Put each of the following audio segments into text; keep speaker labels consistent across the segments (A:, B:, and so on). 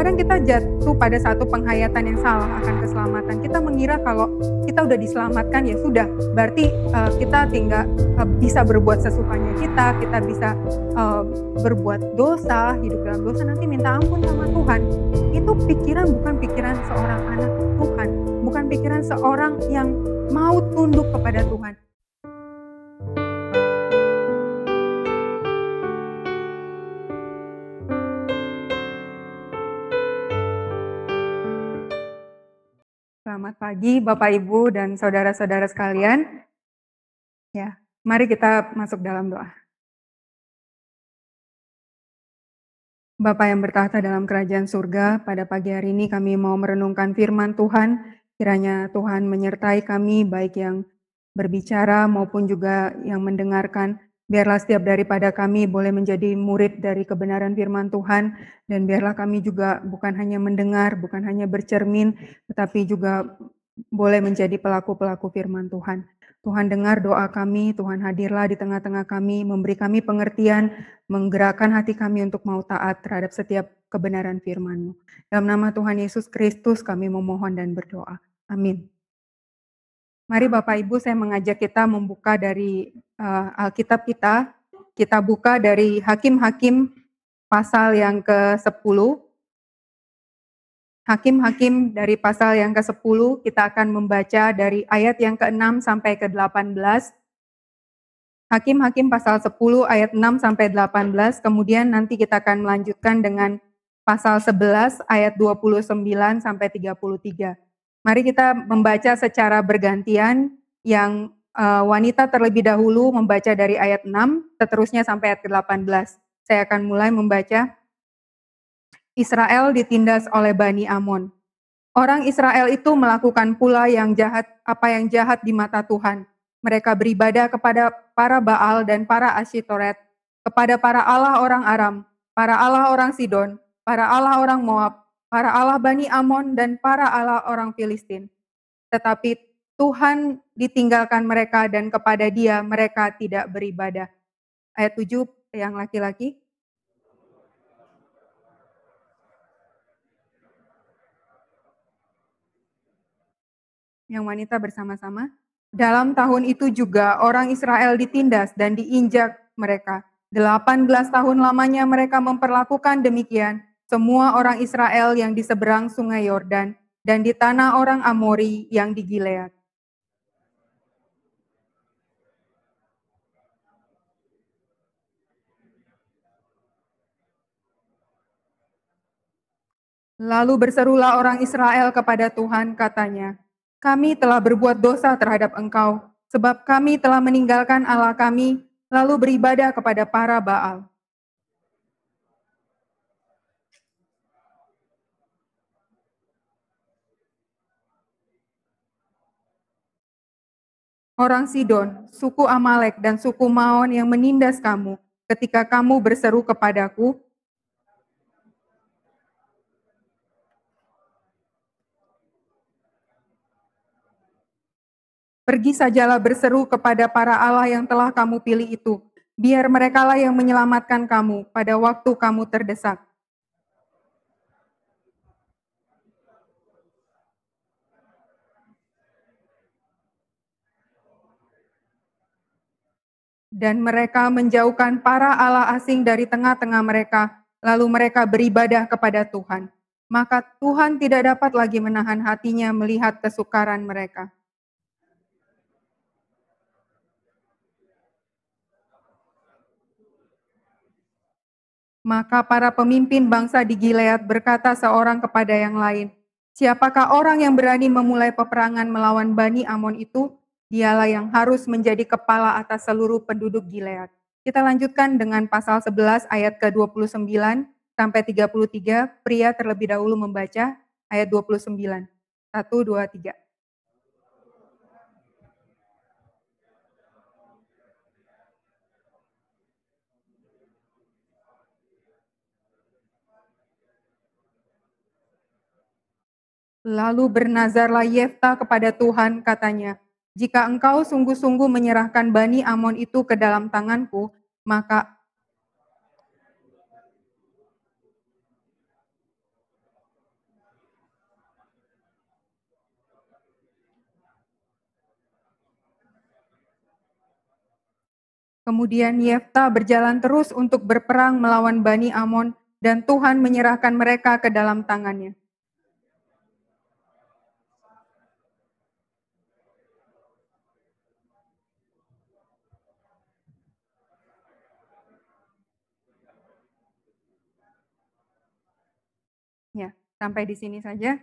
A: Kadang kita jatuh pada satu penghayatan yang salah akan keselamatan. Kita mengira kalau kita udah diselamatkan ya sudah, berarti uh, kita tinggal uh, bisa berbuat sesukanya kita, kita bisa uh, berbuat dosa, hidup dalam dosa nanti minta ampun sama Tuhan. Itu pikiran bukan pikiran seorang anak Tuhan, bukan pikiran seorang yang mau tunduk kepada Tuhan. Selamat pagi Bapak Ibu dan saudara-saudara sekalian. Ya, mari kita masuk dalam doa. Bapa yang bertahta dalam kerajaan surga, pada pagi hari ini kami mau merenungkan firman Tuhan. Kiranya Tuhan menyertai kami baik yang berbicara maupun juga yang mendengarkan. Biarlah setiap daripada kami boleh menjadi murid dari kebenaran firman Tuhan, dan biarlah kami juga bukan hanya mendengar, bukan hanya bercermin, tetapi juga boleh menjadi pelaku-pelaku firman Tuhan. Tuhan dengar doa kami, Tuhan hadirlah di tengah-tengah kami, memberi kami pengertian, menggerakkan hati kami untuk mau taat terhadap setiap kebenaran firman-Mu. Dalam nama Tuhan Yesus Kristus kami memohon dan berdoa. Amin. Mari Bapak Ibu saya mengajak kita membuka dari uh, Alkitab kita. Kita buka dari Hakim-Hakim pasal yang ke-10. Hakim-Hakim dari pasal yang ke-10 kita akan membaca dari ayat yang ke-6 sampai ke-18. Hakim-Hakim pasal 10 ayat 6 sampai 18, kemudian nanti kita akan melanjutkan dengan pasal 11 ayat 29 sampai 33. Mari kita membaca secara bergantian yang uh, wanita terlebih dahulu membaca dari ayat 6, seterusnya sampai ayat ke-18. Saya akan mulai membaca. Israel ditindas oleh Bani Amon. Orang Israel itu melakukan pula yang jahat, apa yang jahat di mata Tuhan. Mereka beribadah kepada para Baal dan para Asyitoret, kepada para Allah orang Aram, para Allah orang Sidon, para Allah orang Moab, para Allah Bani Amon dan para Allah orang Filistin. Tetapi Tuhan ditinggalkan mereka dan kepada dia mereka tidak beribadah. Ayat 7 yang laki-laki. Yang wanita bersama-sama. Dalam tahun itu juga orang Israel ditindas dan diinjak mereka. 18 tahun lamanya mereka memperlakukan demikian semua orang Israel yang di seberang sungai Yordan dan di tanah orang Amori yang di Gilead. Lalu berserulah orang Israel kepada Tuhan, katanya, "Kami telah berbuat dosa terhadap Engkau, sebab kami telah meninggalkan Allah kami, lalu beribadah kepada para Baal." Orang Sidon, suku Amalek, dan suku Maon yang menindas kamu ketika kamu berseru kepadaku, Pergi sajalah berseru kepada para Allah yang telah kamu pilih itu, biar merekalah yang menyelamatkan kamu pada waktu kamu terdesak. Dan mereka menjauhkan para allah asing dari tengah-tengah mereka, lalu mereka beribadah kepada Tuhan. Maka Tuhan tidak dapat lagi menahan hatinya melihat kesukaran mereka. Maka para pemimpin bangsa di Gilead berkata seorang kepada yang lain, Siapakah orang yang berani memulai peperangan melawan Bani Amon itu? Dialah yang harus menjadi kepala atas seluruh penduduk Gilead. Kita lanjutkan dengan pasal 11 ayat ke-29 sampai 33. Pria terlebih dahulu membaca ayat 29. 1, 2, 3. Lalu bernazarlah Yefta kepada Tuhan, katanya, jika engkau sungguh-sungguh menyerahkan Bani Amon itu ke dalam tanganku, maka Kemudian Yefta berjalan terus untuk berperang melawan Bani Amon dan Tuhan menyerahkan mereka ke dalam tangannya. Ya, sampai di sini saja.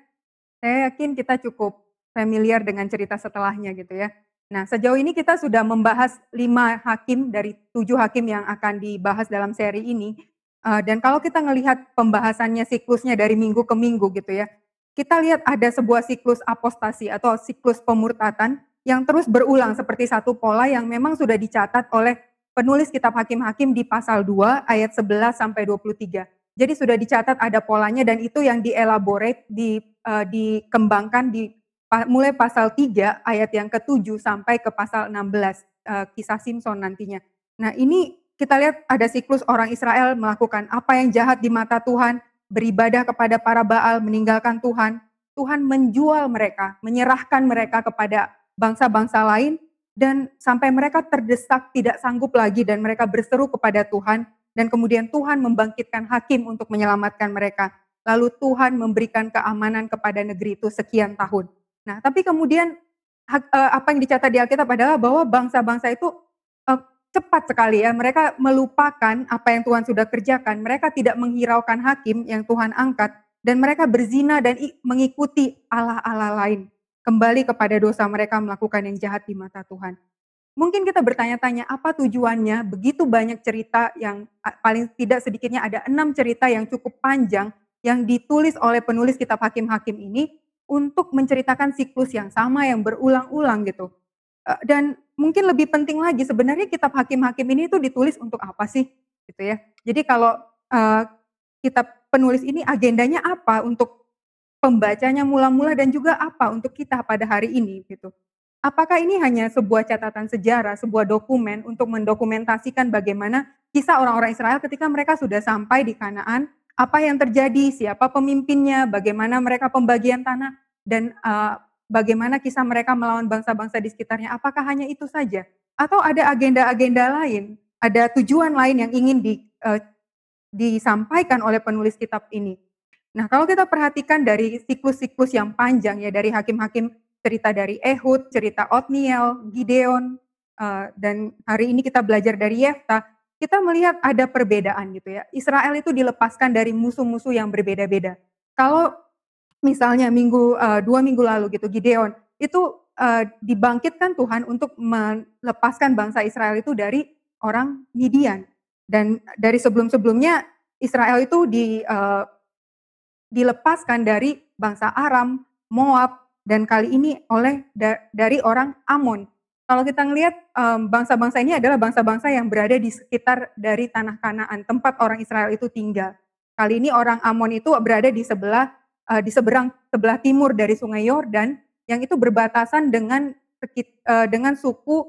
A: Saya yakin kita cukup familiar dengan cerita setelahnya gitu ya. Nah, sejauh ini kita sudah membahas lima hakim dari tujuh hakim yang akan dibahas dalam seri ini. Uh, dan kalau kita melihat pembahasannya siklusnya dari minggu ke minggu gitu ya, kita lihat ada sebuah siklus apostasi atau siklus pemurtatan yang terus berulang seperti satu pola yang memang sudah dicatat oleh penulis kitab hakim-hakim di pasal 2 ayat 11 sampai 23. Jadi sudah dicatat ada polanya dan itu yang dielaborate, di, uh, dikembangkan di mulai pasal 3 ayat yang ke-7 sampai ke pasal 16 uh, eh, kisah Simpson nantinya. Nah, ini kita lihat ada siklus orang Israel melakukan apa yang jahat di mata Tuhan, beribadah kepada para Baal, meninggalkan Tuhan. Tuhan menjual mereka, menyerahkan mereka kepada bangsa-bangsa lain dan sampai mereka terdesak tidak sanggup lagi dan mereka berseru kepada Tuhan dan kemudian Tuhan membangkitkan hakim untuk menyelamatkan mereka. Lalu Tuhan memberikan keamanan kepada negeri itu sekian tahun. Nah, tapi kemudian uh, apa yang dicatat di Alkitab adalah bahwa bangsa-bangsa itu uh, cepat sekali ya, mereka melupakan apa yang Tuhan sudah kerjakan, mereka tidak menghiraukan hakim yang Tuhan angkat, dan mereka berzina dan mengikuti Allah-Allah lain. Kembali kepada dosa mereka melakukan yang jahat di mata Tuhan. Mungkin kita bertanya-tanya apa tujuannya begitu banyak cerita yang paling tidak sedikitnya ada enam cerita yang cukup panjang yang ditulis oleh penulis kitab hakim-hakim ini untuk menceritakan siklus yang sama yang berulang-ulang gitu. Eh, dan mungkin lebih penting lagi sebenarnya kitab hakim-hakim ini itu ditulis untuk apa sih gitu ya. Jadi kalau uh, kitab penulis ini agendanya apa untuk pembacanya mula-mula dan juga apa untuk kita pada hari ini gitu. Apakah ini hanya sebuah catatan sejarah, sebuah dokumen untuk mendokumentasikan bagaimana kisah orang-orang Israel ketika mereka sudah sampai di Kanaan apa yang terjadi, siapa pemimpinnya, bagaimana mereka pembagian tanah, dan uh, bagaimana kisah mereka melawan bangsa-bangsa di sekitarnya. Apakah hanya itu saja? Atau ada agenda-agenda lain, ada tujuan lain yang ingin di, uh, disampaikan oleh penulis kitab ini? Nah, kalau kita perhatikan dari siklus-siklus yang panjang ya, dari hakim-hakim cerita dari Ehud, cerita Otniel, Gideon, uh, dan hari ini kita belajar dari Yefta, kita melihat ada perbedaan gitu ya. Israel itu dilepaskan dari musuh-musuh yang berbeda-beda. Kalau misalnya minggu uh, dua minggu lalu gitu Gideon itu uh, dibangkitkan Tuhan untuk melepaskan bangsa Israel itu dari orang Midian dan dari sebelum-sebelumnya Israel itu di uh, dilepaskan dari bangsa Aram, Moab dan kali ini oleh da dari orang Amon. Kalau kita ngelihat um, bangsa-bangsa ini adalah bangsa-bangsa yang berada di sekitar dari tanah Kanaan, tempat orang Israel itu tinggal. Kali ini orang Amon itu berada di sebelah uh, di seberang sebelah timur dari Sungai Yordan yang itu berbatasan dengan uh, dengan suku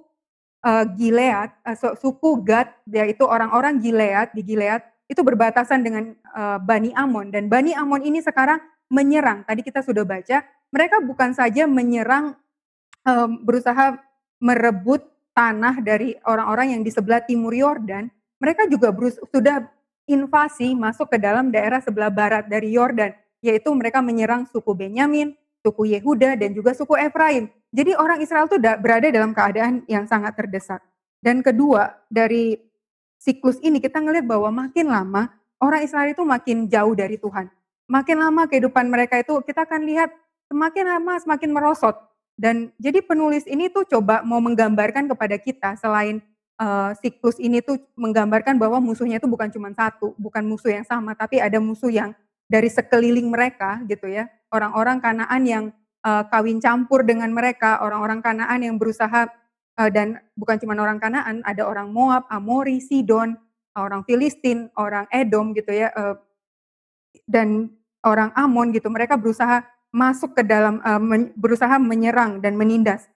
A: uh, Gilead, uh, suku Gad yaitu orang-orang Gilead di Gilead itu berbatasan dengan uh, Bani Amon dan Bani Amon ini sekarang menyerang. Tadi kita sudah baca, mereka bukan saja menyerang um, berusaha merebut tanah dari orang-orang yang di sebelah timur Yordan, mereka juga sudah invasi masuk ke dalam daerah sebelah barat dari Yordan, yaitu mereka menyerang suku Benyamin, suku Yehuda, dan juga suku Efraim. Jadi orang Israel itu berada dalam keadaan yang sangat terdesak. Dan kedua, dari siklus ini kita ngelihat bahwa makin lama orang Israel itu makin jauh dari Tuhan. Makin lama kehidupan mereka itu kita akan lihat semakin lama semakin merosot dan jadi penulis ini tuh coba mau menggambarkan kepada kita selain uh, siklus ini tuh menggambarkan bahwa musuhnya itu bukan cuma satu, bukan musuh yang sama, tapi ada musuh yang dari sekeliling mereka gitu ya. Orang-orang Kanaan yang uh, kawin campur dengan mereka, orang-orang Kanaan yang berusaha uh, dan bukan cuma orang Kanaan, ada orang Moab, Amori, Sidon, orang Filistin, orang Edom gitu ya, uh, dan orang Amon gitu. Mereka berusaha masuk ke dalam uh, men, berusaha menyerang dan menindas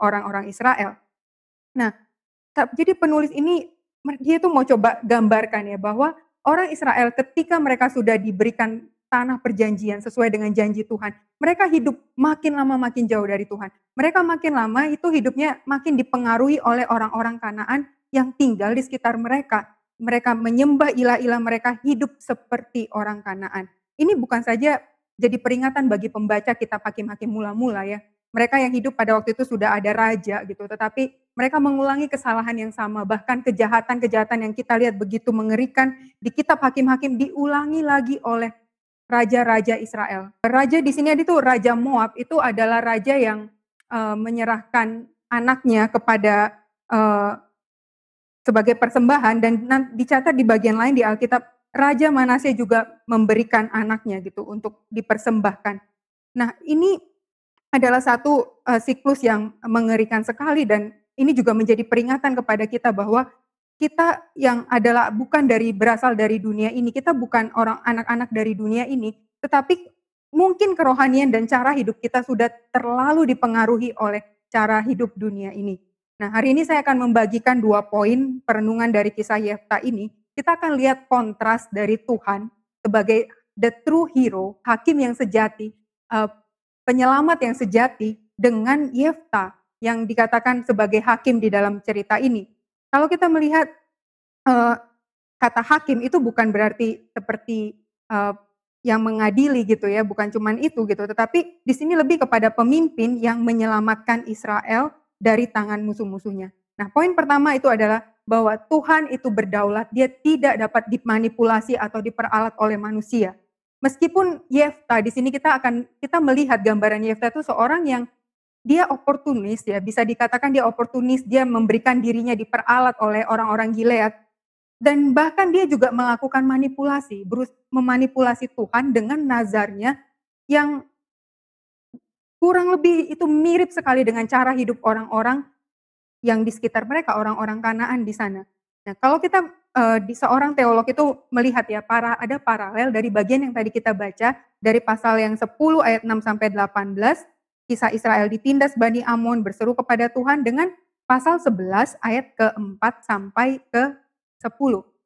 A: orang-orang uh, Israel. Nah, jadi penulis ini dia tuh mau coba gambarkan ya bahwa orang Israel ketika mereka sudah diberikan tanah perjanjian sesuai dengan janji Tuhan, mereka hidup makin lama makin jauh dari Tuhan. Mereka makin lama itu hidupnya makin dipengaruhi oleh orang-orang Kanaan yang tinggal di sekitar mereka. Mereka menyembah ilah-ilah mereka hidup seperti orang Kanaan. Ini bukan saja jadi peringatan bagi pembaca kitab Hakim-Hakim mula-mula ya. Mereka yang hidup pada waktu itu sudah ada raja gitu, tetapi mereka mengulangi kesalahan yang sama, bahkan kejahatan-kejahatan yang kita lihat begitu mengerikan di kitab Hakim-Hakim diulangi lagi oleh raja-raja Israel. Raja di sini itu Raja Moab itu adalah raja yang uh, menyerahkan anaknya kepada uh, sebagai persembahan dan dicatat di bagian lain di Alkitab Raja Manase juga memberikan anaknya gitu untuk dipersembahkan. Nah, ini adalah satu uh, siklus yang mengerikan sekali dan ini juga menjadi peringatan kepada kita bahwa kita yang adalah bukan dari berasal dari dunia ini, kita bukan orang anak-anak dari dunia ini, tetapi mungkin kerohanian dan cara hidup kita sudah terlalu dipengaruhi oleh cara hidup dunia ini. Nah, hari ini saya akan membagikan dua poin perenungan dari kisah Yefta ini. Kita akan lihat kontras dari Tuhan sebagai the true hero, hakim yang sejati, uh, penyelamat yang sejati dengan Yefta yang dikatakan sebagai hakim di dalam cerita ini. Kalau kita melihat uh, kata hakim itu bukan berarti seperti uh, yang mengadili gitu ya, bukan cuman itu gitu, tetapi di sini lebih kepada pemimpin yang menyelamatkan Israel dari tangan musuh-musuhnya. Nah, poin pertama itu adalah bahwa Tuhan itu berdaulat, dia tidak dapat dimanipulasi atau diperalat oleh manusia. Meskipun Yefta di sini kita akan kita melihat gambaran Yefta itu seorang yang dia oportunis ya, bisa dikatakan dia oportunis, dia memberikan dirinya diperalat oleh orang-orang Gilead dan bahkan dia juga melakukan manipulasi, berus memanipulasi Tuhan dengan nazarnya yang kurang lebih itu mirip sekali dengan cara hidup orang-orang yang di sekitar mereka, orang-orang Kanaan di sana. Nah, kalau kita uh, di seorang teolog itu melihat ya para ada paralel dari bagian yang tadi kita baca dari pasal yang 10 ayat 6 sampai 18 kisah Israel ditindas Bani Amon berseru kepada Tuhan dengan pasal 11 ayat ke-4 sampai ke 10.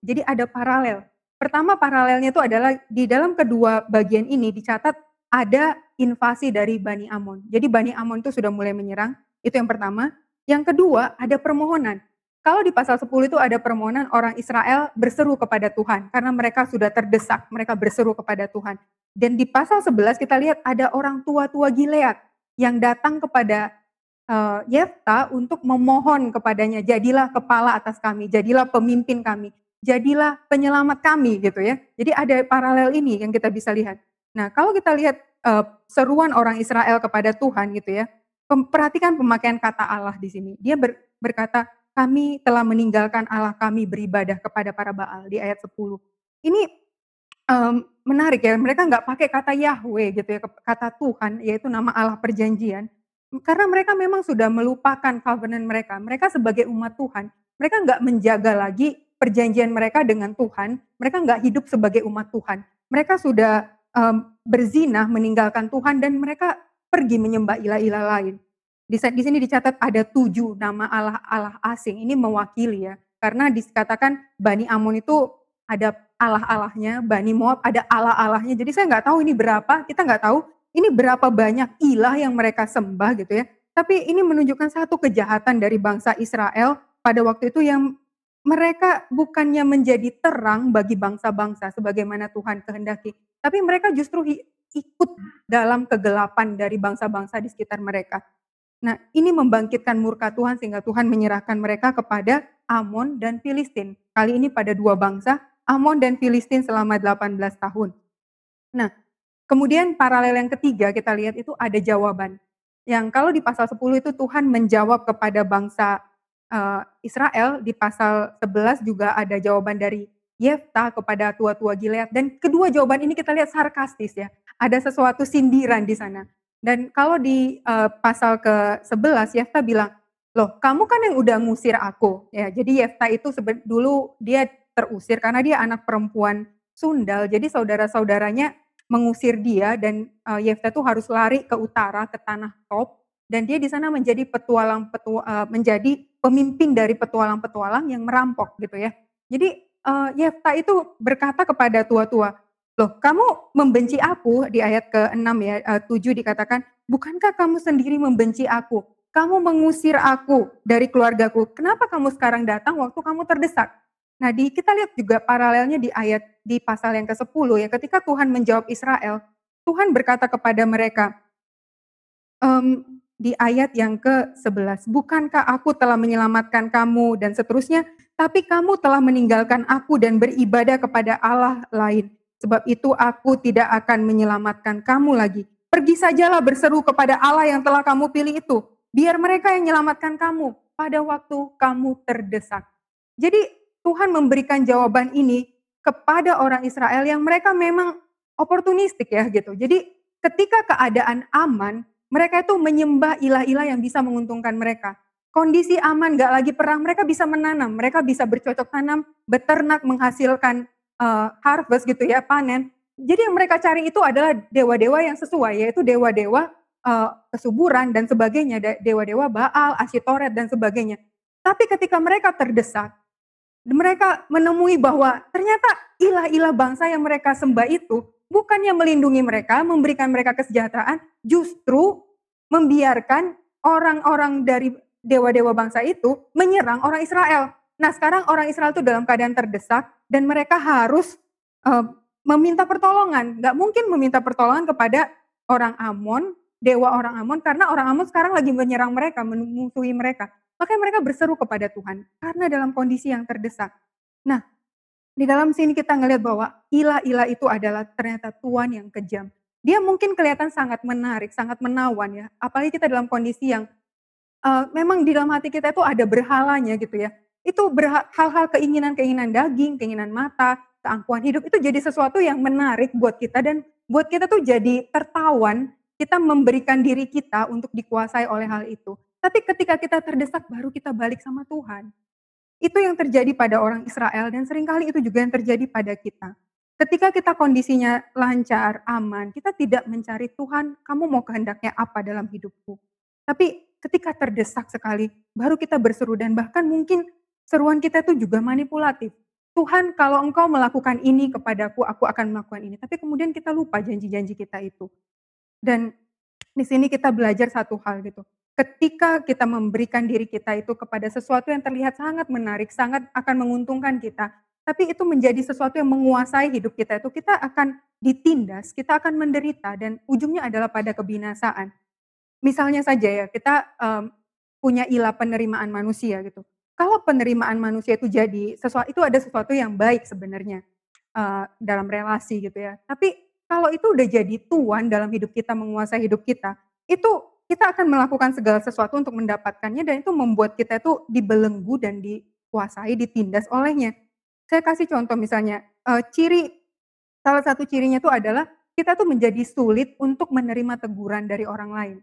A: Jadi ada paralel. Pertama paralelnya itu adalah di dalam kedua bagian ini dicatat ada invasi dari Bani Amon. Jadi Bani Amon itu sudah mulai menyerang, itu yang pertama. Yang kedua ada permohonan. Kalau di pasal 10 itu ada permohonan orang Israel berseru kepada Tuhan karena mereka sudah terdesak, mereka berseru kepada Tuhan. Dan di pasal 11 kita lihat ada orang tua-tua Gilead yang datang kepada uh, Yefta untuk memohon kepadanya, jadilah kepala atas kami, jadilah pemimpin kami, jadilah penyelamat kami gitu ya. Jadi ada paralel ini yang kita bisa lihat. Nah, kalau kita lihat uh, seruan orang Israel kepada Tuhan gitu ya, perhatikan pemakaian kata Allah di sini. Dia ber, berkata, kami telah meninggalkan Allah kami beribadah kepada para Baal di ayat 10. Ini um, menarik ya, mereka nggak pakai kata Yahweh gitu ya, kata Tuhan, yaitu nama Allah perjanjian. Karena mereka memang sudah melupakan covenant mereka. Mereka sebagai umat Tuhan, mereka nggak menjaga lagi perjanjian mereka dengan Tuhan. Mereka nggak hidup sebagai umat Tuhan. Mereka sudah um, berzina, meninggalkan Tuhan, dan mereka pergi menyembah ilah-ilah lain. Di, di sini dicatat ada tujuh nama Allah-Allah asing. Ini mewakili ya. Karena dikatakan Bani Amon itu ada Allah-Allahnya, Bani Moab ada Allah-Allahnya. Jadi saya nggak tahu ini berapa, kita nggak tahu ini berapa banyak ilah yang mereka sembah gitu ya. Tapi ini menunjukkan satu kejahatan dari bangsa Israel pada waktu itu yang mereka bukannya menjadi terang bagi bangsa-bangsa sebagaimana Tuhan kehendaki, tapi mereka justru ikut dalam kegelapan dari bangsa-bangsa di sekitar mereka. Nah, ini membangkitkan murka Tuhan sehingga Tuhan menyerahkan mereka kepada Amon dan Filistin. Kali ini pada dua bangsa, Amon dan Filistin selama 18 tahun. Nah, kemudian paralel yang ketiga kita lihat itu ada jawaban. Yang kalau di pasal 10 itu Tuhan menjawab kepada bangsa uh, Israel, di pasal 11 juga ada jawaban dari Yefta kepada tua-tua Gilead dan kedua jawaban ini kita lihat sarkastis ya. Ada sesuatu sindiran di sana. Dan kalau di uh, pasal ke-11 Yefta bilang, "Loh, kamu kan yang udah ngusir aku." Ya, jadi Yefta itu dulu dia terusir karena dia anak perempuan Sundal. Jadi saudara-saudaranya mengusir dia dan uh, Yefta tuh harus lari ke utara ke tanah Top dan dia di sana menjadi petualang petua, uh, menjadi pemimpin dari petualang-petualang yang merampok gitu ya. Jadi uh, Yefta itu berkata kepada tua-tua, Loh, kamu membenci aku di ayat ke-6 ya, uh, 7 dikatakan, bukankah kamu sendiri membenci aku? kamu mengusir aku dari keluargaku. Kenapa kamu sekarang datang waktu kamu terdesak? Nah, di kita lihat juga paralelnya di ayat di pasal yang ke-10 ya, ketika Tuhan menjawab Israel, Tuhan berkata kepada mereka, um, di ayat yang ke-11, "Bukankah aku telah menyelamatkan kamu?" dan seterusnya, "Tapi kamu telah meninggalkan aku dan beribadah kepada Allah lain. Sebab itu aku tidak akan menyelamatkan kamu lagi. Pergi sajalah berseru kepada Allah yang telah kamu pilih itu. Biar mereka yang menyelamatkan kamu pada waktu kamu terdesak." Jadi Tuhan memberikan jawaban ini kepada orang Israel yang mereka memang oportunistik ya gitu. Jadi ketika keadaan aman, mereka itu menyembah ilah-ilah yang bisa menguntungkan mereka. Kondisi aman, gak lagi perang, mereka bisa menanam, mereka bisa bercocok tanam, beternak, menghasilkan uh, harvest gitu ya, panen. Jadi yang mereka cari itu adalah dewa-dewa yang sesuai, yaitu dewa-dewa uh, kesuburan dan sebagainya, dewa-dewa Baal, Ashitoret dan sebagainya. Tapi ketika mereka terdesak, mereka menemui bahwa ternyata ilah-ilah bangsa yang mereka sembah itu bukannya melindungi mereka, memberikan mereka kesejahteraan, justru membiarkan orang-orang dari dewa-dewa bangsa itu menyerang orang Israel. Nah, sekarang orang Israel itu dalam keadaan terdesak dan mereka harus uh, meminta pertolongan. Gak mungkin meminta pertolongan kepada orang Amon, dewa orang Amon, karena orang Amon sekarang lagi menyerang mereka, memusuhi mereka. Makanya mereka berseru kepada Tuhan, karena dalam kondisi yang terdesak. Nah, di dalam sini kita ngelihat bahwa ilah-ilah itu adalah ternyata Tuhan yang kejam. Dia mungkin kelihatan sangat menarik, sangat menawan ya. Apalagi kita dalam kondisi yang uh, memang di dalam hati kita itu ada berhalanya gitu ya. Itu hal-hal keinginan-keinginan daging, keinginan mata, keangkuhan hidup itu jadi sesuatu yang menarik buat kita dan buat kita tuh jadi tertawan kita memberikan diri kita untuk dikuasai oleh hal itu. Tapi ketika kita terdesak baru kita balik sama Tuhan. Itu yang terjadi pada orang Israel dan sering kali itu juga yang terjadi pada kita. Ketika kita kondisinya lancar, aman, kita tidak mencari Tuhan, kamu mau kehendaknya apa dalam hidupku. Tapi ketika terdesak sekali, baru kita berseru dan bahkan mungkin seruan kita itu juga manipulatif. Tuhan kalau engkau melakukan ini kepadaku, aku akan melakukan ini. Tapi kemudian kita lupa janji-janji kita itu. Dan di sini kita belajar satu hal gitu ketika kita memberikan diri kita itu kepada sesuatu yang terlihat sangat menarik, sangat akan menguntungkan kita, tapi itu menjadi sesuatu yang menguasai hidup kita itu, kita akan ditindas, kita akan menderita dan ujungnya adalah pada kebinasaan. Misalnya saja ya, kita um, punya ilah penerimaan manusia gitu. Kalau penerimaan manusia itu jadi sesuatu itu ada sesuatu yang baik sebenarnya uh, dalam relasi gitu ya. Tapi kalau itu udah jadi tuan dalam hidup kita, menguasai hidup kita, itu kita akan melakukan segala sesuatu untuk mendapatkannya dan itu membuat kita itu dibelenggu dan dikuasai, ditindas olehnya. Saya kasih contoh misalnya, uh, ciri salah satu cirinya itu adalah kita tuh menjadi sulit untuk menerima teguran dari orang lain.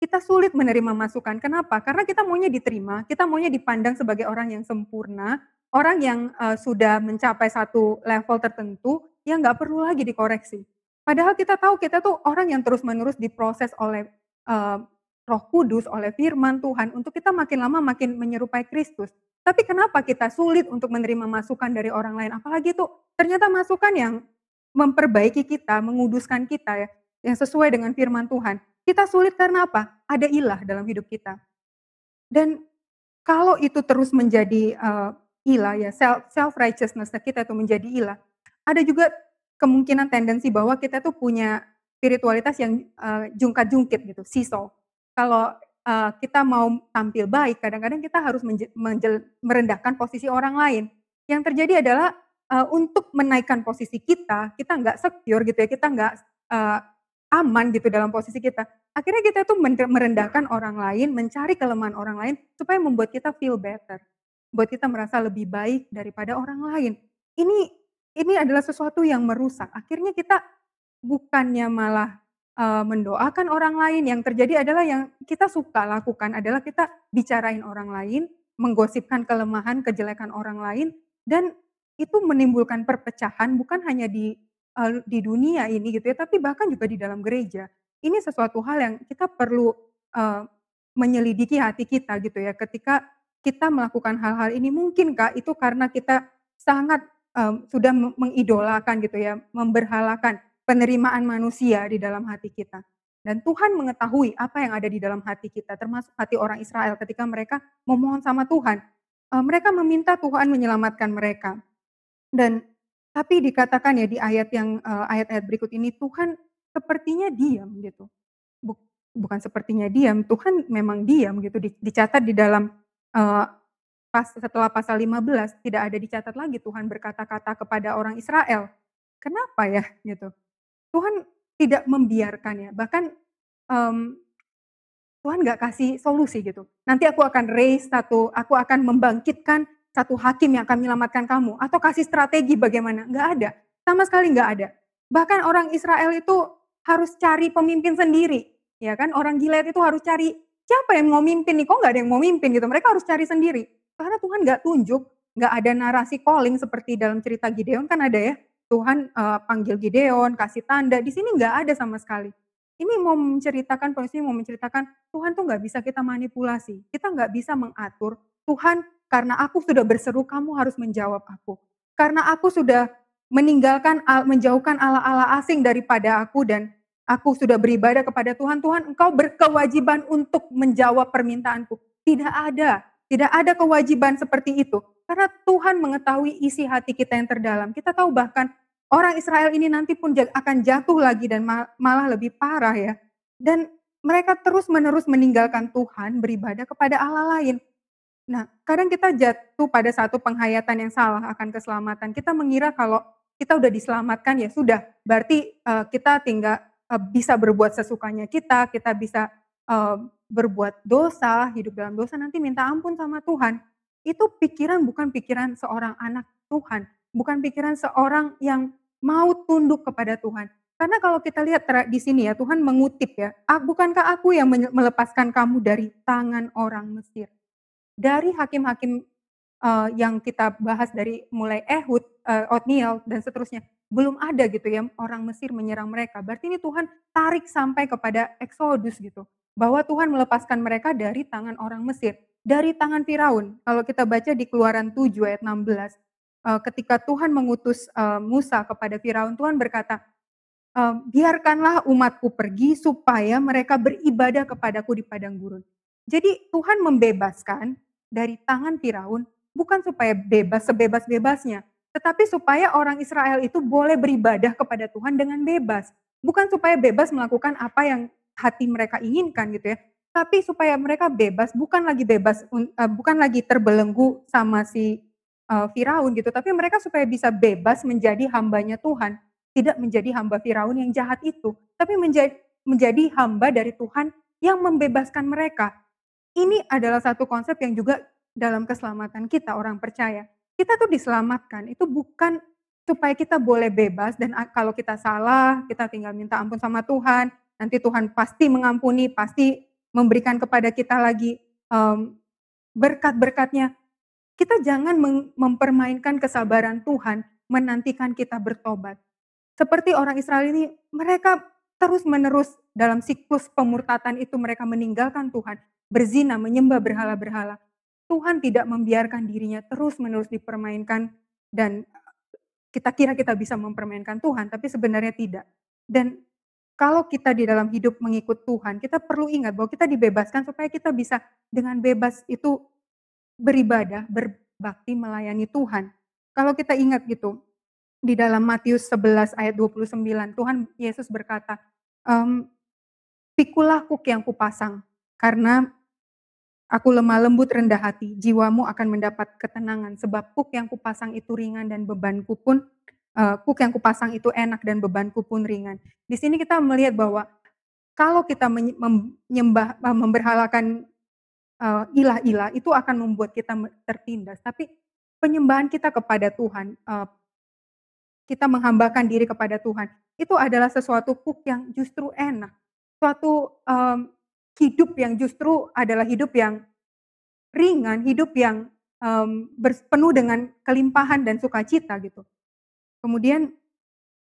A: Kita sulit menerima masukan. Kenapa? Karena kita maunya diterima, kita maunya dipandang sebagai orang yang sempurna, orang yang uh, sudah mencapai satu level tertentu yang nggak perlu lagi dikoreksi. Padahal kita tahu kita tuh orang yang terus-menerus diproses oleh uh, Roh Kudus, oleh firman Tuhan untuk kita makin lama makin menyerupai Kristus. Tapi kenapa kita sulit untuk menerima masukan dari orang lain? Apalagi itu ternyata masukan yang memperbaiki kita, menguduskan kita ya, yang sesuai dengan firman Tuhan. Kita sulit karena apa? Ada ilah dalam hidup kita. Dan kalau itu terus menjadi uh, ilah ya, self self righteousness kita itu menjadi ilah. Ada juga kemungkinan tendensi bahwa kita tuh punya spiritualitas yang uh, jungkat-jungkit gitu, siso. Kalau uh, kita mau tampil baik, kadang-kadang kita harus merendahkan posisi orang lain. Yang terjadi adalah uh, untuk menaikkan posisi kita, kita nggak secure gitu ya, kita nggak uh, aman gitu dalam posisi kita. Akhirnya kita tuh merendahkan orang lain, mencari kelemahan orang lain supaya membuat kita feel better, buat kita merasa lebih baik daripada orang lain. Ini ini adalah sesuatu yang merusak. Akhirnya kita bukannya malah, uh, mendoakan orang lain, yang terjadi adalah yang kita suka lakukan adalah kita bicarain orang lain, menggosipkan kelemahan, kejelekan orang lain, dan itu menimbulkan perpecahan bukan hanya di, di dunia ini gitu ya, tapi bahkan juga di dalam gereja. Ini sesuatu hal yang kita perlu, uh, menyelidiki hati kita gitu ya, ketika kita melakukan hal-hal ini mungkinkah itu karena kita sangat, um, sudah mengidolakan gitu ya, memberhalakan penerimaan manusia di dalam hati kita. Dan Tuhan mengetahui apa yang ada di dalam hati kita, termasuk hati orang Israel ketika mereka memohon sama Tuhan. Uh, mereka meminta Tuhan menyelamatkan mereka. Dan tapi dikatakan ya di ayat yang ayat-ayat berikut ini Tuhan sepertinya diam gitu. Buk, bukan sepertinya diam, Tuhan memang diam gitu. Dicatat di dalam uh, pas setelah pasal 15 tidak ada dicatat lagi Tuhan berkata-kata kepada orang Israel. Kenapa ya gitu? Tuhan tidak membiarkan ya. Bahkan um, Tuhan nggak kasih solusi gitu. Nanti aku akan raise satu, aku akan membangkitkan satu hakim yang akan menyelamatkan kamu. Atau kasih strategi bagaimana. Nggak ada. Sama sekali nggak ada. Bahkan orang Israel itu harus cari pemimpin sendiri. Ya kan, orang Gilead itu harus cari siapa yang mau mimpin nih, kok nggak ada yang mau mimpin gitu. Mereka harus cari sendiri. Karena Tuhan nggak tunjuk, nggak ada narasi calling seperti dalam cerita Gideon kan ada ya. Tuhan uh, panggil Gideon, kasih tanda. Di sini nggak ada sama sekali. Ini mau menceritakan, polisi mau menceritakan Tuhan tuh nggak bisa kita manipulasi. Kita nggak bisa mengatur. Tuhan, karena aku sudah berseru, kamu harus menjawab aku. Karena aku sudah meninggalkan, menjauhkan ala-ala asing daripada aku dan aku sudah beribadah kepada Tuhan. Tuhan, engkau berkewajiban untuk menjawab permintaanku. Tidak ada. Tidak ada kewajiban seperti itu. Karena Tuhan mengetahui isi hati kita yang terdalam. Kita tahu bahkan orang Israel ini nanti pun akan jatuh lagi dan malah lebih parah ya. Dan mereka terus-menerus meninggalkan Tuhan, beribadah kepada Allah lain. Nah, kadang kita jatuh pada satu penghayatan yang salah akan keselamatan. Kita mengira kalau kita udah diselamatkan ya sudah, berarti uh, kita tinggal uh, bisa berbuat sesukanya kita, kita bisa uh, berbuat dosa, hidup dalam dosa nanti minta ampun sama Tuhan. Itu pikiran bukan pikiran seorang anak Tuhan, bukan pikiran seorang yang mau tunduk kepada Tuhan. Karena kalau kita lihat di sini ya, Tuhan mengutip ya, bukankah aku yang melepaskan kamu dari tangan orang Mesir? Dari hakim-hakim uh, yang kita bahas dari mulai Ehud, uh, Otniel, dan seterusnya, belum ada gitu ya orang Mesir menyerang mereka. Berarti ini Tuhan tarik sampai kepada Exodus gitu. Bahwa Tuhan melepaskan mereka dari tangan orang Mesir dari tangan Firaun. Kalau kita baca di Keluaran 7 ayat 16, eh, ketika Tuhan mengutus Musa kepada Firaun, Tuhan berkata, biarkanlah umatku pergi supaya mereka beribadah kepadaku di padang gurun. Jadi Tuhan membebaskan dari tangan Firaun bukan supaya bebas sebebas-bebasnya, tetapi supaya orang Israel itu boleh beribadah kepada Tuhan dengan bebas. Bukan supaya bebas melakukan apa yang hati mereka inginkan gitu ya, tapi supaya mereka bebas, bukan lagi bebas, uh, bukan lagi terbelenggu sama si uh, Firaun gitu, tapi mereka supaya bisa bebas menjadi hambanya Tuhan, tidak menjadi hamba Firaun yang jahat itu, tapi menjadi menjadi hamba dari Tuhan yang membebaskan mereka. Ini adalah satu konsep yang juga dalam keselamatan kita orang percaya. Kita tuh diselamatkan, itu bukan supaya kita boleh bebas dan kalau kita salah, kita tinggal minta ampun sama Tuhan, nanti Tuhan pasti mengampuni, pasti memberikan kepada kita lagi um, berkat-berkatnya. Kita jangan mempermainkan kesabaran Tuhan menantikan kita bertobat. Seperti orang Israel ini, mereka terus-menerus dalam siklus pemurtatan itu mereka meninggalkan Tuhan, berzina, menyembah berhala-berhala. Tuhan tidak membiarkan dirinya terus-menerus dipermainkan dan kita kira kita bisa mempermainkan Tuhan, tapi sebenarnya tidak. Dan kalau kita di dalam hidup mengikut Tuhan, kita perlu ingat bahwa kita dibebaskan supaya kita bisa dengan bebas itu beribadah, berbakti, melayani Tuhan. Kalau kita ingat gitu, di dalam Matius 11 ayat 29, Tuhan Yesus berkata, ehm, pikulah kuk yang kupasang, karena aku lemah lembut rendah hati, jiwamu akan mendapat ketenangan, sebab kuk yang kupasang itu ringan dan bebanku pun uh, kuk yang kupasang itu enak dan bebanku pun ringan. Di sini kita melihat bahwa kalau kita menyembah, eh, memberhalakan uh, ilah-ilah itu akan membuat kita tertindas. Tapi penyembahan kita kepada Tuhan, uh, kita menghambakan diri kepada Tuhan, itu adalah sesuatu kuk yang justru enak. Suatu um, hidup yang justru adalah hidup yang ringan, hidup yang um, penuh dengan kelimpahan dan sukacita gitu. Kemudian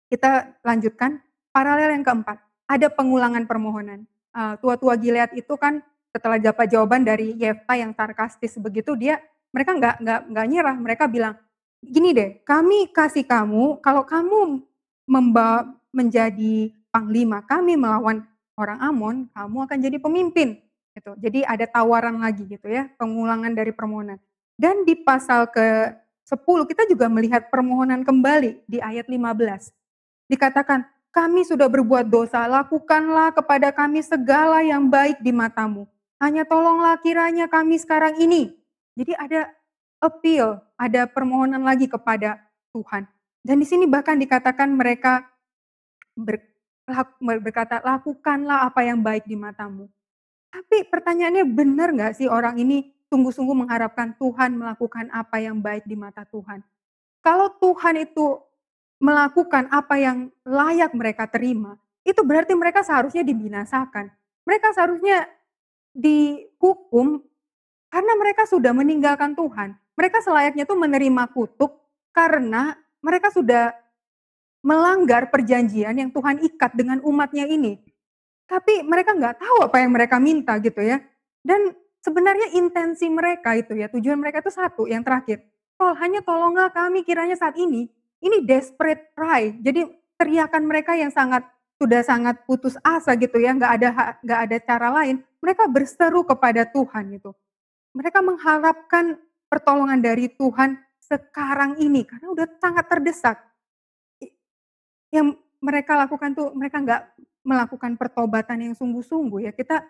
A: kita lanjutkan, paralel yang keempat, ada pengulangan permohonan. Uh, tua-tua Gilead itu kan setelah dapat jawaban dari Yefta yang sarkastis begitu, dia mereka nggak nggak nggak nyerah, mereka bilang, gini deh, kami kasih kamu, kalau kamu membawa menjadi panglima, kami melawan orang Amon, kamu akan jadi pemimpin. Gitu. Jadi ada tawaran lagi gitu ya, pengulangan dari permohonan. Dan di pasal ke-10 kita juga melihat permohonan kembali di ayat 15. Dikatakan, kami sudah berbuat dosa, lakukanlah kepada kami segala yang baik di matamu. Hanya tolonglah kiranya kami sekarang ini. Jadi ada appeal, ada permohonan lagi kepada Tuhan. Dan di sini bahkan dikatakan mereka ber, berkata, lakukanlah apa yang baik di matamu. Tapi pertanyaannya benar nggak sih orang ini sungguh-sungguh mengharapkan Tuhan melakukan apa yang baik di mata Tuhan? Kalau Tuhan itu melakukan apa yang layak mereka terima, itu berarti mereka seharusnya dibinasakan. Mereka seharusnya dihukum karena mereka sudah meninggalkan Tuhan. Mereka selayaknya itu menerima kutuk karena mereka sudah melanggar perjanjian yang Tuhan ikat dengan umatnya ini. Tapi mereka nggak tahu apa yang mereka minta gitu ya. Dan sebenarnya intensi mereka itu ya, tujuan mereka itu satu, yang terakhir. Tol, hanya tolonglah kami kiranya saat ini. Ini desperate cry. Jadi teriakan mereka yang sangat sudah sangat putus asa gitu ya, nggak ada nggak ada cara lain. Mereka berseru kepada Tuhan gitu. Mereka mengharapkan pertolongan dari Tuhan sekarang ini karena udah sangat terdesak. Yang mereka lakukan tuh mereka nggak melakukan pertobatan yang sungguh-sungguh ya. Kita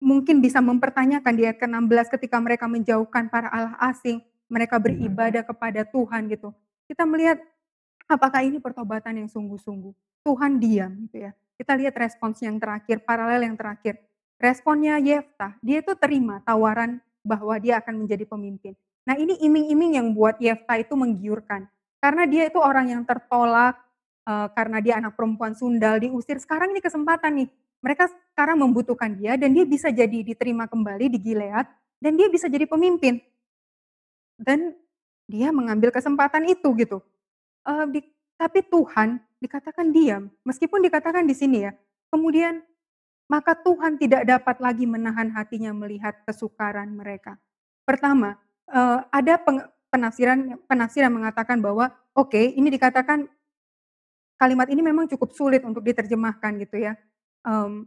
A: mungkin bisa mempertanyakan di ayat ke-16 ketika mereka menjauhkan para Allah asing, mereka beribadah kepada Tuhan gitu. Kita melihat apakah ini pertobatan yang sungguh-sungguh. Tuhan diam gitu ya. Kita lihat respons yang terakhir, paralel yang terakhir. Responnya Yefta, dia itu terima tawaran bahwa dia akan menjadi pemimpin. Nah ini iming-iming yang buat Yefta itu menggiurkan. Karena dia itu orang yang tertolak, uh, karena dia anak perempuan sundal diusir, sekarang ini kesempatan nih. Mereka sekarang membutuhkan dia dan dia bisa jadi diterima kembali di Gilead dan dia bisa jadi pemimpin. Dan dia mengambil kesempatan itu gitu. Uh, di, tapi Tuhan dikatakan diam, meskipun dikatakan di sini ya. Kemudian maka Tuhan tidak dapat lagi menahan hatinya melihat kesukaran mereka. Pertama, uh, ada penafsiran penafsiran mengatakan bahwa oke, okay, ini dikatakan kalimat ini memang cukup sulit untuk diterjemahkan gitu ya. Um,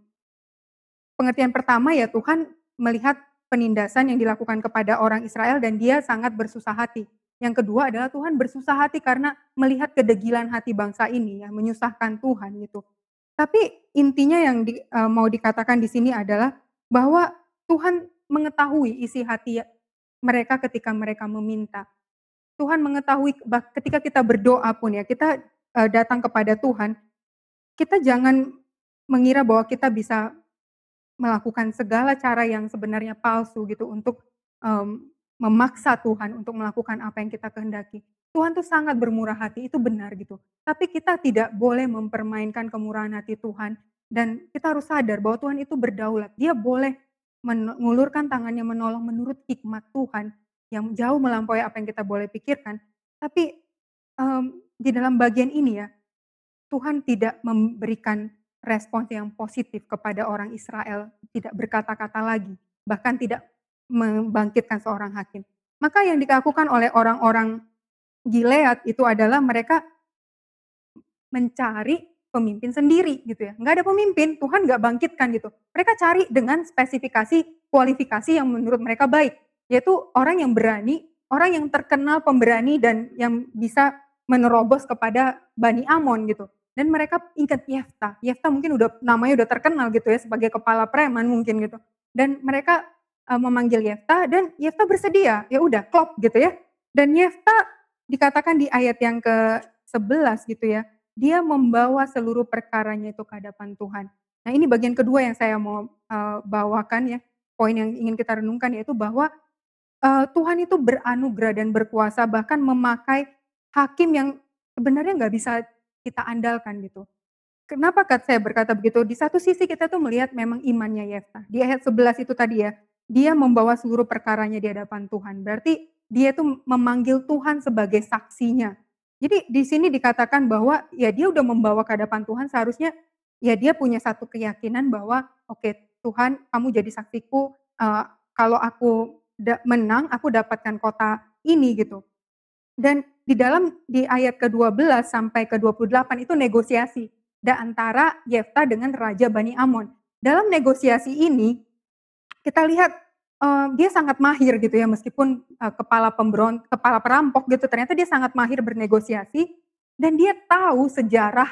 A: pengertian pertama ya Tuhan melihat penindasan yang dilakukan kepada orang Israel dan dia sangat bersusah hati. Yang kedua adalah Tuhan bersusah hati karena melihat kedegilan hati bangsa ini ya, menyusahkan Tuhan gitu. Tapi intinya yang di, uh, mau dikatakan di sini adalah bahwa Tuhan mengetahui isi hati mereka ketika mereka meminta. Tuhan mengetahui ketika kita berdoa pun ya, kita uh, datang kepada Tuhan, kita jangan mengira bahwa kita bisa melakukan segala cara yang sebenarnya palsu gitu untuk um, memaksa Tuhan untuk melakukan apa yang kita kehendaki. Tuhan tuh sangat bermurah hati, itu benar gitu. Tapi kita tidak boleh mempermainkan kemurahan hati Tuhan dan kita harus sadar bahwa Tuhan itu berdaulat. Dia boleh mengulurkan tangannya menolong menurut hikmat Tuhan yang jauh melampaui apa yang kita boleh pikirkan. Tapi um, di dalam bagian ini ya, Tuhan tidak memberikan respons yang positif kepada orang Israel, tidak berkata-kata lagi, bahkan tidak membangkitkan seorang hakim. Maka yang dilakukan oleh orang-orang Gilead itu adalah mereka mencari pemimpin sendiri gitu ya. Nggak ada pemimpin, Tuhan nggak bangkitkan gitu. Mereka cari dengan spesifikasi kualifikasi yang menurut mereka baik, yaitu orang yang berani, orang yang terkenal pemberani dan yang bisa menerobos kepada Bani Amon gitu. Dan mereka ingat Yefta. Yefta mungkin udah namanya udah terkenal gitu ya sebagai kepala preman mungkin gitu. Dan mereka uh, memanggil Yefta dan Yefta bersedia. Ya udah klop gitu ya. Dan Yefta dikatakan di ayat yang ke-11 gitu ya. Dia membawa seluruh perkaranya itu ke hadapan Tuhan. Nah, ini bagian kedua yang saya mau uh, bawakan ya. Poin yang ingin kita renungkan yaitu bahwa uh, Tuhan itu beranugerah dan berkuasa bahkan memakai hakim yang sebenarnya nggak bisa kita andalkan gitu. Kenapa saya berkata begitu? Di satu sisi kita tuh melihat memang imannya Yefta. Di ayat 11 itu tadi ya, dia membawa seluruh perkaranya di hadapan Tuhan. Berarti dia tuh memanggil Tuhan sebagai saksinya. Jadi di sini dikatakan bahwa ya dia udah membawa ke hadapan Tuhan seharusnya ya dia punya satu keyakinan bahwa oke okay, Tuhan kamu jadi saksiku uh, kalau aku menang aku dapatkan kota ini gitu. Dan di dalam di ayat ke-12 sampai ke-28 itu negosiasi. dan antara Yefta dengan Raja Bani Amon. Dalam negosiasi ini, kita lihat uh, dia sangat mahir gitu ya, meskipun uh, kepala pemberon, kepala perampok gitu, ternyata dia sangat mahir bernegosiasi dan dia tahu sejarah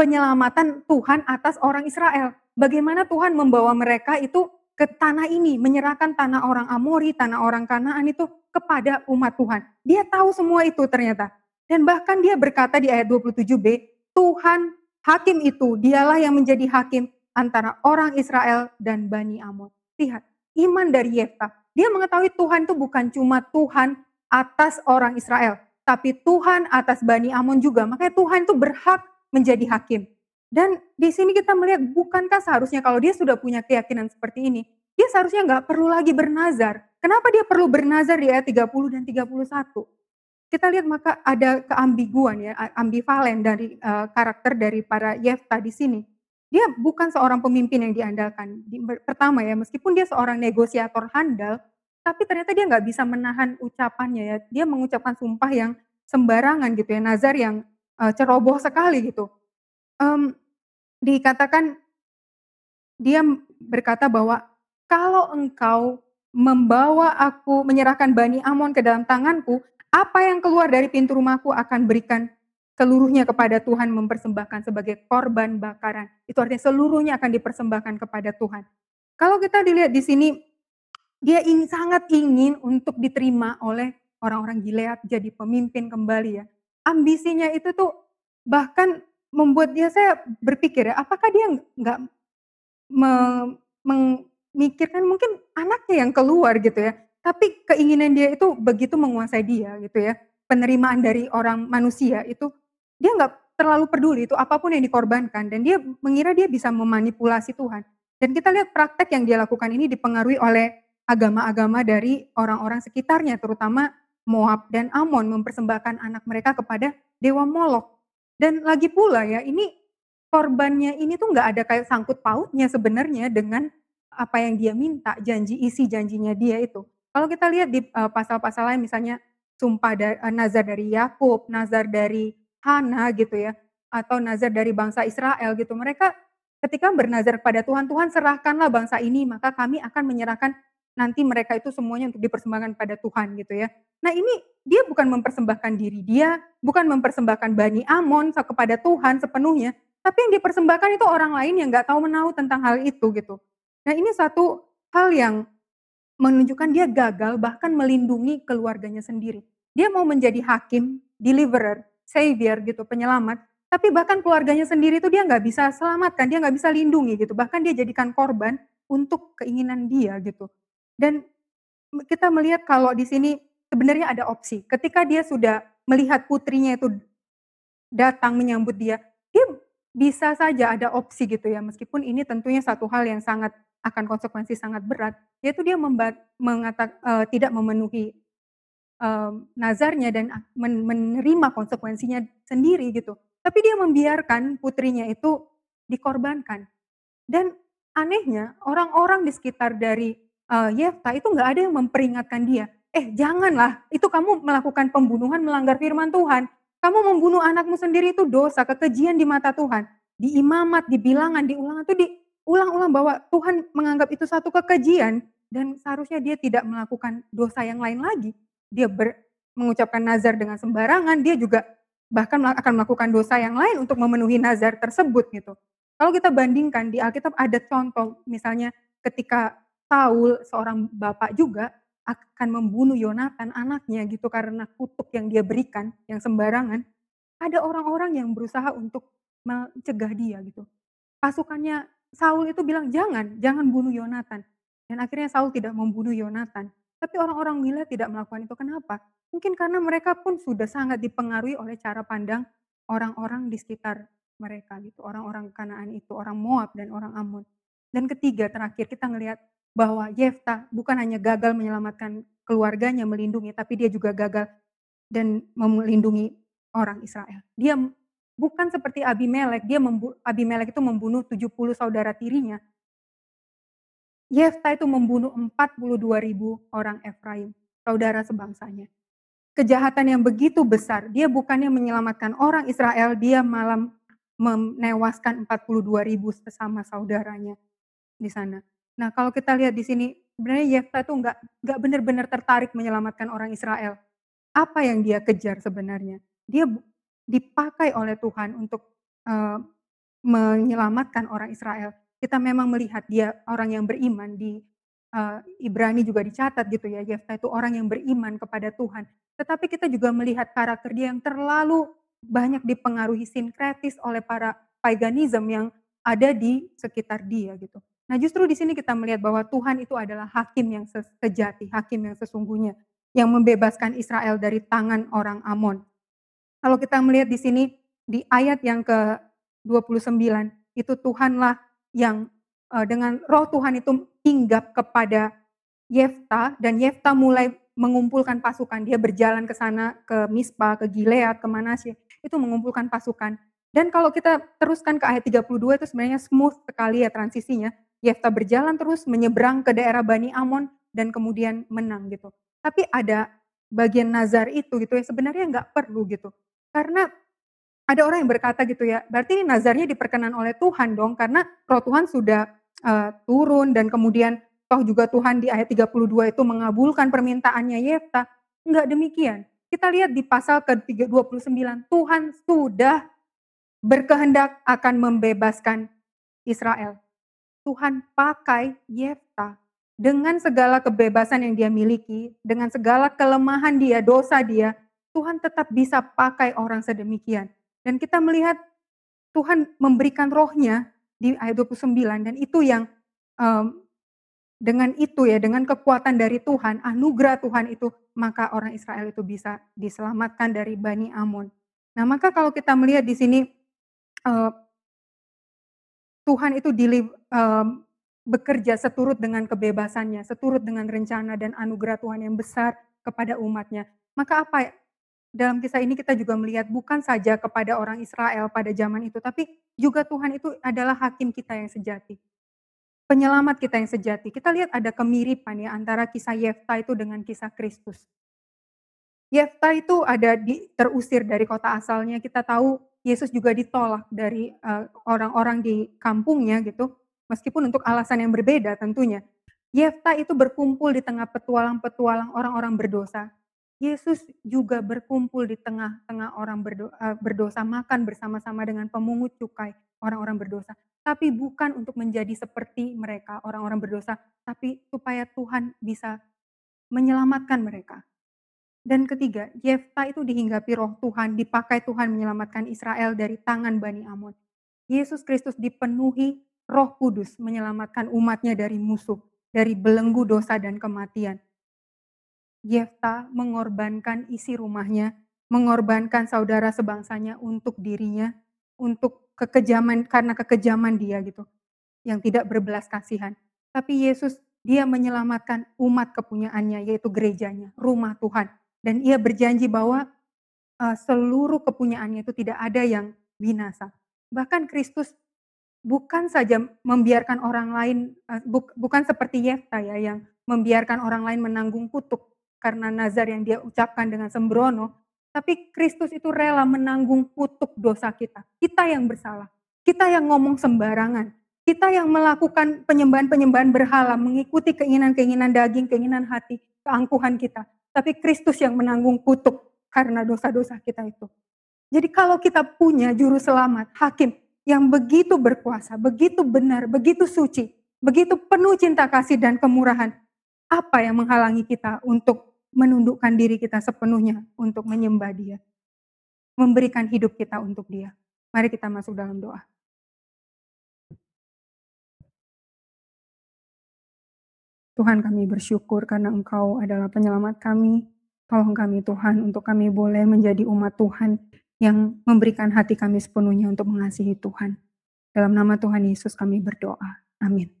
A: penyelamatan Tuhan atas orang Israel. Bagaimana Tuhan membawa mereka itu ke tanah ini, menyerahkan tanah orang Amori, tanah orang Kanaan itu kepada umat Tuhan. Dia tahu semua itu ternyata. Dan bahkan dia berkata di ayat 27b, Tuhan hakim itu, dialah yang menjadi hakim antara orang Israel dan Bani Amon. Lihat, iman dari Yefta. Dia mengetahui Tuhan itu bukan cuma Tuhan atas orang Israel, tapi Tuhan atas Bani Amon juga. Makanya Tuhan itu berhak menjadi hakim. Dan di sini kita melihat, bukankah seharusnya kalau dia sudah punya keyakinan seperti ini, dia seharusnya nggak perlu lagi bernazar. Kenapa dia perlu bernazar di ayat 30 dan 31? Kita lihat maka ada keambiguan ya, ambivalen dari uh, karakter dari para Yefta di sini. Dia bukan seorang pemimpin yang diandalkan. Di, pertama ya, meskipun dia seorang negosiator handal, tapi ternyata dia nggak bisa menahan ucapannya ya. Dia mengucapkan sumpah yang sembarangan gitu ya, nazar yang uh, ceroboh sekali gitu. Um, dikatakan dia berkata bahwa kalau engkau membawa aku menyerahkan Bani Amon ke dalam tanganku, apa yang keluar dari pintu rumahku akan berikan seluruhnya kepada Tuhan mempersembahkan sebagai korban bakaran. Itu artinya seluruhnya akan dipersembahkan kepada Tuhan. Kalau kita dilihat di sini, dia ingin, sangat ingin untuk diterima oleh orang-orang Gilead jadi pemimpin kembali ya. Ambisinya itu tuh bahkan membuat dia saya berpikir ya, apakah dia nggak memikirkan mungkin anaknya yang keluar gitu ya, tapi keinginan dia itu begitu menguasai dia gitu ya, penerimaan dari orang manusia itu dia nggak terlalu peduli itu apa pun yang dikorbankan dan dia mengira dia bisa memanipulasi Tuhan. Dan kita lihat praktek yang dia lakukan ini dipengaruhi oleh agama-agama dari orang-orang sekitarnya, terutama Moab dan Amon mempersembahkan anak mereka kepada dewa Molok. Dan lagi pula ya, ini korbannya ini tuh nggak ada kayak sangkut pautnya sebenarnya dengan apa yang dia minta, janji isi janjinya dia itu. Kalau kita lihat di uh, pasal-pasal lain misalnya sumpah dari, uh, nazar dari Yakub, nazar dari Hana gitu ya, atau nazar dari bangsa Israel gitu. Mereka ketika bernazar kepada Tuhan, Tuhan serahkanlah bangsa ini, maka kami akan menyerahkan nanti mereka itu semuanya untuk dipersembahkan pada Tuhan gitu ya. Nah ini dia bukan mempersembahkan diri dia, bukan mempersembahkan Bani Amon kepada Tuhan sepenuhnya, tapi yang dipersembahkan itu orang lain yang nggak tahu menahu tentang hal itu gitu. Nah ini satu hal yang menunjukkan dia gagal bahkan melindungi keluarganya sendiri. Dia mau menjadi hakim, deliverer, savior gitu, penyelamat, tapi bahkan keluarganya sendiri itu dia nggak bisa selamatkan, dia nggak bisa lindungi gitu. Bahkan dia jadikan korban untuk keinginan dia gitu. Dan kita melihat kalau di sini sebenarnya ada opsi. Ketika dia sudah melihat putrinya itu datang menyambut dia, dia bisa saja ada opsi gitu ya, meskipun ini tentunya satu hal yang sangat akan konsekuensi sangat berat, yaitu dia mengatak, uh, tidak memenuhi uh, nazarnya dan men menerima konsekuensinya sendiri gitu. Tapi dia membiarkan putrinya itu dikorbankan. Dan anehnya orang-orang di sekitar dari uh, Yefta itu nggak ada yang memperingatkan dia eh janganlah, itu kamu melakukan pembunuhan melanggar firman Tuhan. Kamu membunuh anakmu sendiri itu dosa, kekejian di mata Tuhan. Di imamat, di bilangan, di ulangan itu diulang-ulang bahwa Tuhan menganggap itu satu kekejian dan seharusnya dia tidak melakukan dosa yang lain lagi. Dia ber, mengucapkan nazar dengan sembarangan, dia juga bahkan akan melakukan dosa yang lain untuk memenuhi nazar tersebut gitu. Kalau kita bandingkan di Alkitab ada contoh misalnya ketika Saul seorang bapak juga akan membunuh Yonatan anaknya gitu karena kutuk yang dia berikan yang sembarangan, ada orang-orang yang berusaha untuk mencegah dia gitu. Pasukannya Saul itu bilang jangan, jangan bunuh Yonatan. Dan akhirnya Saul tidak membunuh Yonatan. Tapi orang-orang Mila tidak melakukan itu. Kenapa? Mungkin karena mereka pun sudah sangat dipengaruhi oleh cara pandang orang-orang di sekitar mereka gitu. Orang-orang Kanaan itu, orang Moab dan orang Ammon. Dan ketiga terakhir kita ngelihat bahwa Yefta bukan hanya gagal menyelamatkan keluarganya melindungi, tapi dia juga gagal dan melindungi orang Israel. Dia bukan seperti Abimelek, dia membu Abimelek itu membunuh 70 saudara tirinya. Yefta itu membunuh 42 ribu orang Efraim, saudara sebangsanya. Kejahatan yang begitu besar, dia bukannya menyelamatkan orang Israel, dia malam menewaskan 42 ribu sesama saudaranya di sana. Nah, kalau kita lihat di sini, sebenarnya Yefta itu nggak nggak benar-benar tertarik menyelamatkan orang Israel. Apa yang dia kejar sebenarnya? Dia dipakai oleh Tuhan untuk uh, menyelamatkan orang Israel. Kita memang melihat dia orang yang beriman di uh, Ibrani juga dicatat gitu ya. Yefta itu orang yang beriman kepada Tuhan. Tetapi kita juga melihat karakter dia yang terlalu banyak dipengaruhi sinkretis oleh para paganism yang ada di sekitar dia gitu. Nah justru di sini kita melihat bahwa Tuhan itu adalah hakim yang sejati, hakim yang sesungguhnya, yang membebaskan Israel dari tangan orang Amon. Kalau kita melihat di sini, di ayat yang ke-29, itu Tuhanlah yang uh, dengan roh Tuhan itu hinggap kepada Yefta, dan Yefta mulai mengumpulkan pasukan. Dia berjalan ke sana, ke Mispa, ke Gilead, ke Manasye itu mengumpulkan pasukan. Dan kalau kita teruskan ke ayat 32 itu sebenarnya smooth sekali ya transisinya. Yefta berjalan terus menyeberang ke daerah Bani Amon dan kemudian menang gitu. Tapi ada bagian nazar itu gitu ya sebenarnya nggak perlu gitu. Karena ada orang yang berkata gitu ya, berarti ini nazarnya diperkenan oleh Tuhan dong karena roh Tuhan sudah uh, turun dan kemudian toh juga Tuhan di ayat 32 itu mengabulkan permintaannya Yefta. Enggak demikian. Kita lihat di pasal ke-29, Tuhan sudah berkehendak akan membebaskan Israel. Tuhan pakai Yefta dengan segala kebebasan yang dia miliki, dengan segala kelemahan dia, dosa dia, Tuhan tetap bisa pakai orang sedemikian. Dan kita melihat Tuhan memberikan rohnya di ayat 29 dan itu yang um, dengan itu ya, dengan kekuatan dari Tuhan, anugerah Tuhan itu, maka orang Israel itu bisa diselamatkan dari Bani Amon. Nah, maka kalau kita melihat di sini uh, Tuhan itu dili, uh, bekerja seturut dengan kebebasannya, seturut dengan rencana dan anugerah Tuhan yang besar kepada umatnya. Maka apa dalam kisah ini kita juga melihat bukan saja kepada orang Israel pada zaman itu, tapi juga Tuhan itu adalah hakim kita yang sejati penyelamat kita yang sejati. Kita lihat ada kemiripan ya antara kisah Yefta itu dengan kisah Kristus. Yefta itu ada di, terusir dari kota asalnya. Kita tahu Yesus juga ditolak dari eh, orang-orang uh, di kampungnya gitu, meskipun untuk alasan yang berbeda tentunya. Yefta itu berkumpul di tengah petualang-petualang orang-orang berdosa. Yesus juga berkumpul di tengah-tengah orang eh, berdosa, makan bersama-sama dengan pemungut cukai, orang-orang berdosa tapi bukan untuk menjadi seperti mereka, orang-orang berdosa, tapi supaya Tuhan bisa menyelamatkan mereka. Dan ketiga, Yefta itu dihinggapi roh Tuhan, dipakai Tuhan menyelamatkan Israel dari tangan Bani Amon. Yesus Kristus dipenuhi roh kudus menyelamatkan umatnya dari musuh, dari belenggu dosa dan kematian. Yefta mengorbankan isi rumahnya, mengorbankan saudara sebangsanya untuk dirinya, untuk kekejaman karena kekejaman dia gitu yang tidak berbelas kasihan. Tapi Yesus dia menyelamatkan umat kepunyaannya yaitu gerejanya, rumah Tuhan dan ia berjanji bahwa uh, seluruh kepunyaannya itu tidak ada yang binasa. Bahkan Kristus bukan saja membiarkan orang lain uh, buk, bukan seperti Yefta ya yang membiarkan orang lain menanggung kutuk karena nazar yang dia ucapkan dengan sembrono, tapi Kristus itu rela menanggung kutuk dosa kita. Kita yang bersalah. Kita yang ngomong sembarangan. Kita yang melakukan penyembahan-penyembahan berhala, mengikuti keinginan-keinginan daging, keinginan hati, keangkuhan kita. Tapi Kristus yang menanggung kutuk karena dosa-dosa kita itu. Jadi kalau kita punya juru selamat, hakim yang begitu berkuasa, begitu benar, begitu suci, begitu penuh cinta kasih dan kemurahan, apa yang menghalangi kita untuk menundukkan diri kita sepenuhnya untuk menyembah Dia, memberikan hidup kita untuk Dia. Mari kita masuk dalam doa. Tuhan kami bersyukur karena Engkau adalah penyelamat kami. Tolong kami Tuhan untuk kami boleh menjadi umat Tuhan yang memberikan hati kami sepenuhnya untuk mengasihi Tuhan. Dalam nama Tuhan Yesus kami berdoa. Amin.